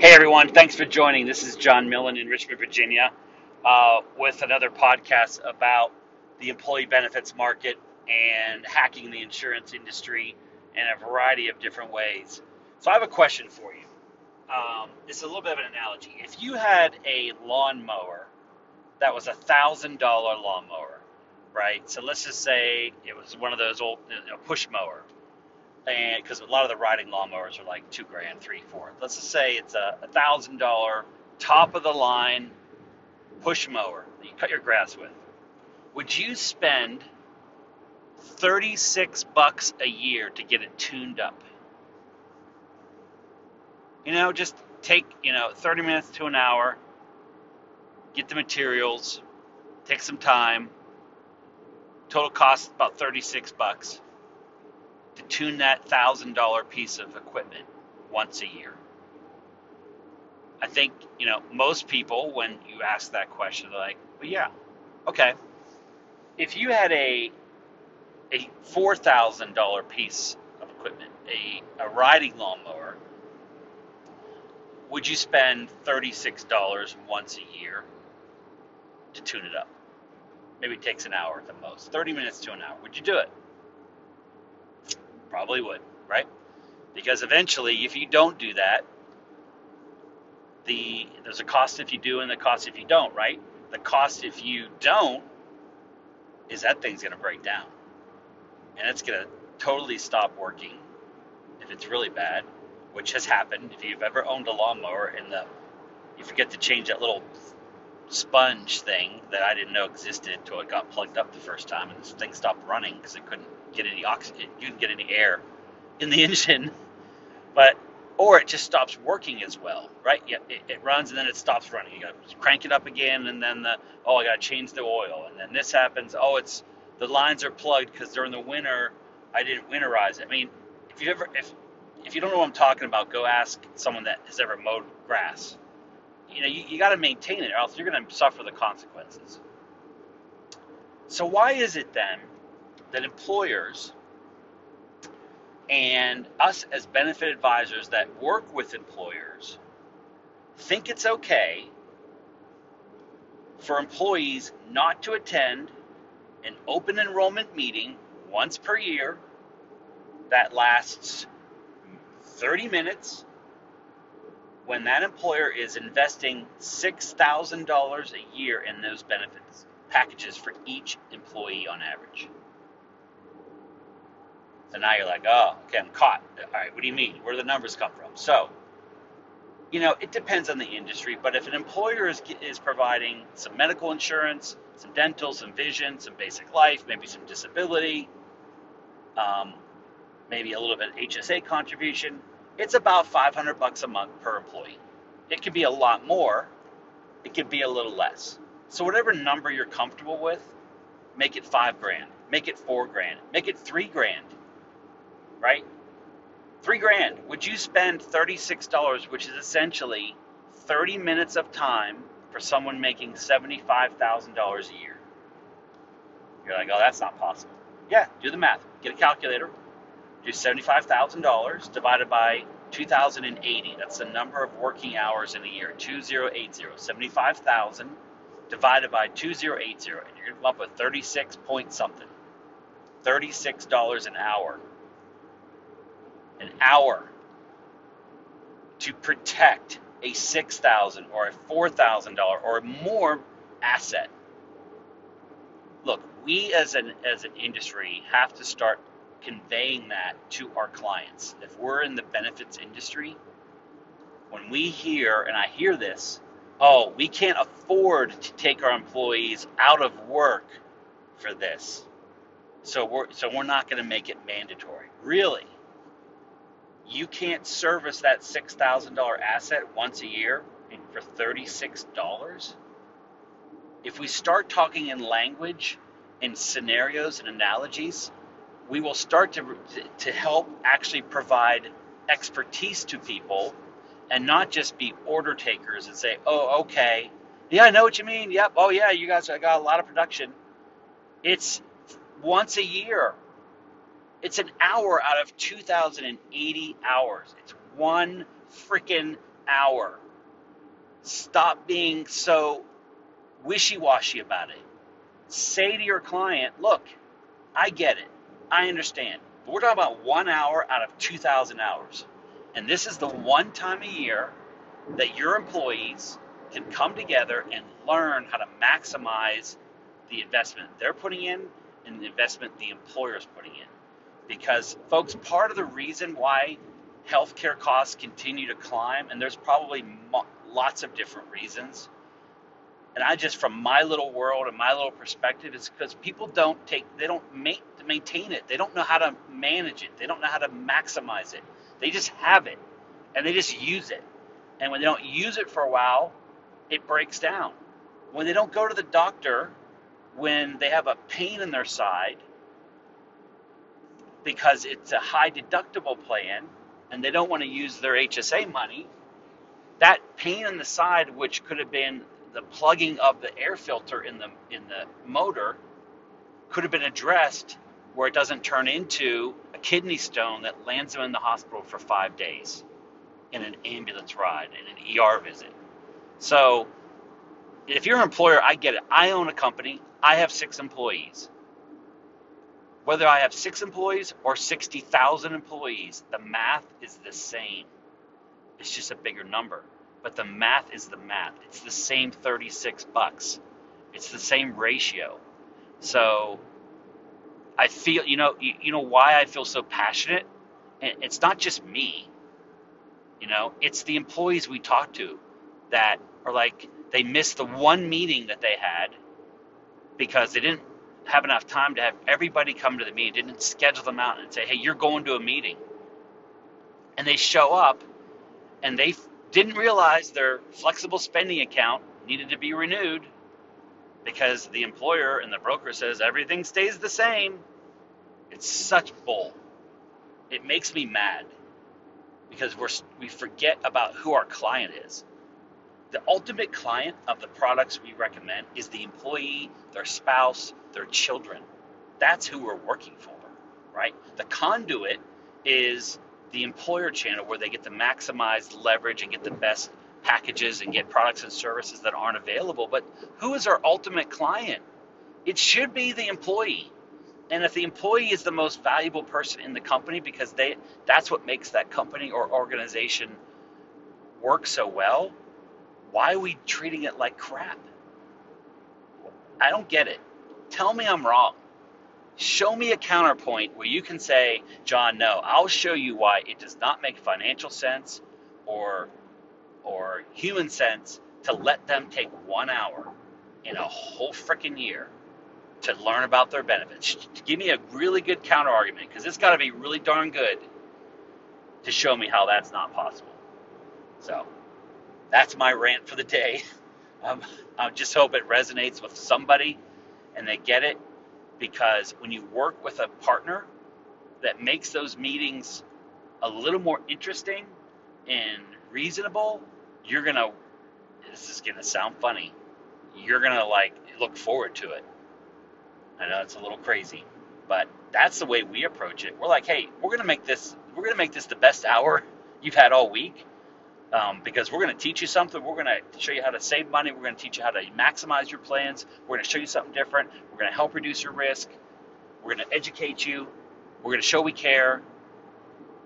Hey everyone, thanks for joining. This is John Millen in Richmond, Virginia, uh, with another podcast about the employee benefits market and hacking the insurance industry in a variety of different ways. So I have a question for you. Um, it's a little bit of an analogy. If you had a lawnmower that was a thousand dollar lawnmower, right? So let's just say it was one of those old you know, push mower and because a lot of the riding lawnmowers are like two grand, three, four. Let's just say it's a thousand dollar top of the line push mower that you cut your grass with. Would you spend 36 bucks a year to get it tuned up? You know, just take, you know, 30 minutes to an hour, get the materials, take some time. Total cost about 36 bucks to tune that thousand dollar piece of equipment once a year? I think, you know, most people, when you ask that question, they're like, well, yeah, okay. If you had a a four thousand dollar piece of equipment, a, a riding lawnmower, would you spend thirty six dollars once a year to tune it up? Maybe it takes an hour at the most, thirty minutes to an hour. Would you do it? Probably would, right? Because eventually, if you don't do that, the there's a cost if you do and the cost if you don't, right? The cost if you don't is that thing's going to break down, and it's going to totally stop working if it's really bad, which has happened. If you've ever owned a lawnmower and the you forget to change that little sponge thing that I didn't know existed until it got plugged up the first time, and this thing stopped running because it couldn't get any oxygen, you can get any air in the engine, but or it just stops working as well, right? Yeah, it, it runs and then it stops running. You got to crank it up again, and then the oh, I got to change the oil, and then this happens. Oh, it's the lines are plugged because during the winter I didn't winterize it. I mean, if you ever if if you don't know what I'm talking about, go ask someone that has ever mowed grass. You know, you, you got to maintain it, or else you're going to suffer the consequences. So why is it then that employers and us as benefit advisors that work with employers think it's okay for employees not to attend an open enrollment meeting once per year that lasts 30 minutes when that employer is investing $6,000 a year in those benefits packages for each employee on average. So now you're like, oh, okay, I'm caught. All right, what do you mean? Where do the numbers come from? So, you know, it depends on the industry, but if an employer is, is providing some medical insurance, some dental, some vision, some basic life, maybe some disability, um, maybe a little bit of HSA contribution, it's about 500 bucks a month per employee. It could be a lot more, it could be a little less. So whatever number you're comfortable with, make it five grand, make it four grand, make it three grand right? Three grand. Would you spend $36, which is essentially 30 minutes of time for someone making $75,000 a year? You're like, oh, that's not possible. Yeah, do the math. Get a calculator. Do $75,000 divided by 2,080. That's the number of working hours in a year. 2080. 75,000 divided by 2080. And you're going to come up with 36 point something. $36 an hour an hour to protect a 6,000 or a four thousand dollar or more asset. Look, we as an as an industry have to start conveying that to our clients. If we're in the benefits industry, when we hear and I hear this, oh, we can't afford to take our employees out of work for this. So we're so we're not going to make it mandatory. Really? You can't service that $6,000 asset once a year for $36? If we start talking in language, in scenarios and analogies, we will start to, to help actually provide expertise to people and not just be order takers and say, oh, okay, yeah, I know what you mean. Yep. Oh, yeah, you guys I got a lot of production. It's once a year it's an hour out of 2,080 hours. It's one freaking hour. Stop being so wishy washy about it. Say to your client, look, I get it. I understand. But we're talking about one hour out of 2,000 hours. And this is the one time a year that your employees can come together and learn how to maximize the investment they're putting in and the investment the employer is putting in. Because, folks, part of the reason why healthcare costs continue to climb, and there's probably mo- lots of different reasons. And I just, from my little world and my little perspective, it's because people don't take, they don't make, maintain it. They don't know how to manage it. They don't know how to maximize it. They just have it, and they just use it. And when they don't use it for a while, it breaks down. When they don't go to the doctor when they have a pain in their side because it's a high deductible plan and they don't want to use their HSA money, that pain in the side, which could have been the plugging of the air filter in the in the motor, could have been addressed where it doesn't turn into a kidney stone that lands them in the hospital for five days in an ambulance ride in an ER visit. So if you're an employer, I get it. I own a company. I have six employees. Whether I have six employees or 60,000 employees, the math is the same. It's just a bigger number. But the math is the math. It's the same 36 bucks. It's the same ratio. So I feel, you know, you, you know why I feel so passionate? It's not just me. You know, it's the employees we talk to that are like they missed the one meeting that they had because they didn't have enough time to have everybody come to the meeting, didn't schedule them out and say, hey, you're going to a meeting. And they show up and they didn't realize their flexible spending account needed to be renewed because the employer and the broker says everything stays the same. It's such bull. It makes me mad because we're we forget about who our client is. The ultimate client of the products we recommend is the employee, their spouse, their children. That's who we're working for, right? The conduit is the employer channel where they get the maximized leverage and get the best packages and get products and services that aren't available. But who is our ultimate client? It should be the employee. And if the employee is the most valuable person in the company because they that's what makes that company or organization work so well, why are we treating it like crap? I don't get it. Tell me I'm wrong. Show me a counterpoint where you can say, John, no, I'll show you why it does not make financial sense or or human sense to let them take one hour in a whole freaking year to learn about their benefits. Give me a really good counter argument because it's got to be really darn good to show me how that's not possible. So that's my rant for the day. Um, I just hope it resonates with somebody and they get it because when you work with a partner that makes those meetings a little more interesting and reasonable, you're going to, this is going to sound funny, you're going to like look forward to it. I know it's a little crazy, but that's the way we approach it. We're like, hey, we're going to make this, we're going to make this the best hour you've had all week um, because we're going to teach you something. We're going to show you how to save money. We're going to teach you how to maximize your plans. We're going to show you something different. We're going to help reduce your risk. We're going to educate you. We're going to show we care.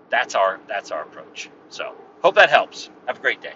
That's our that's our approach. So hope that helps. Have a great day.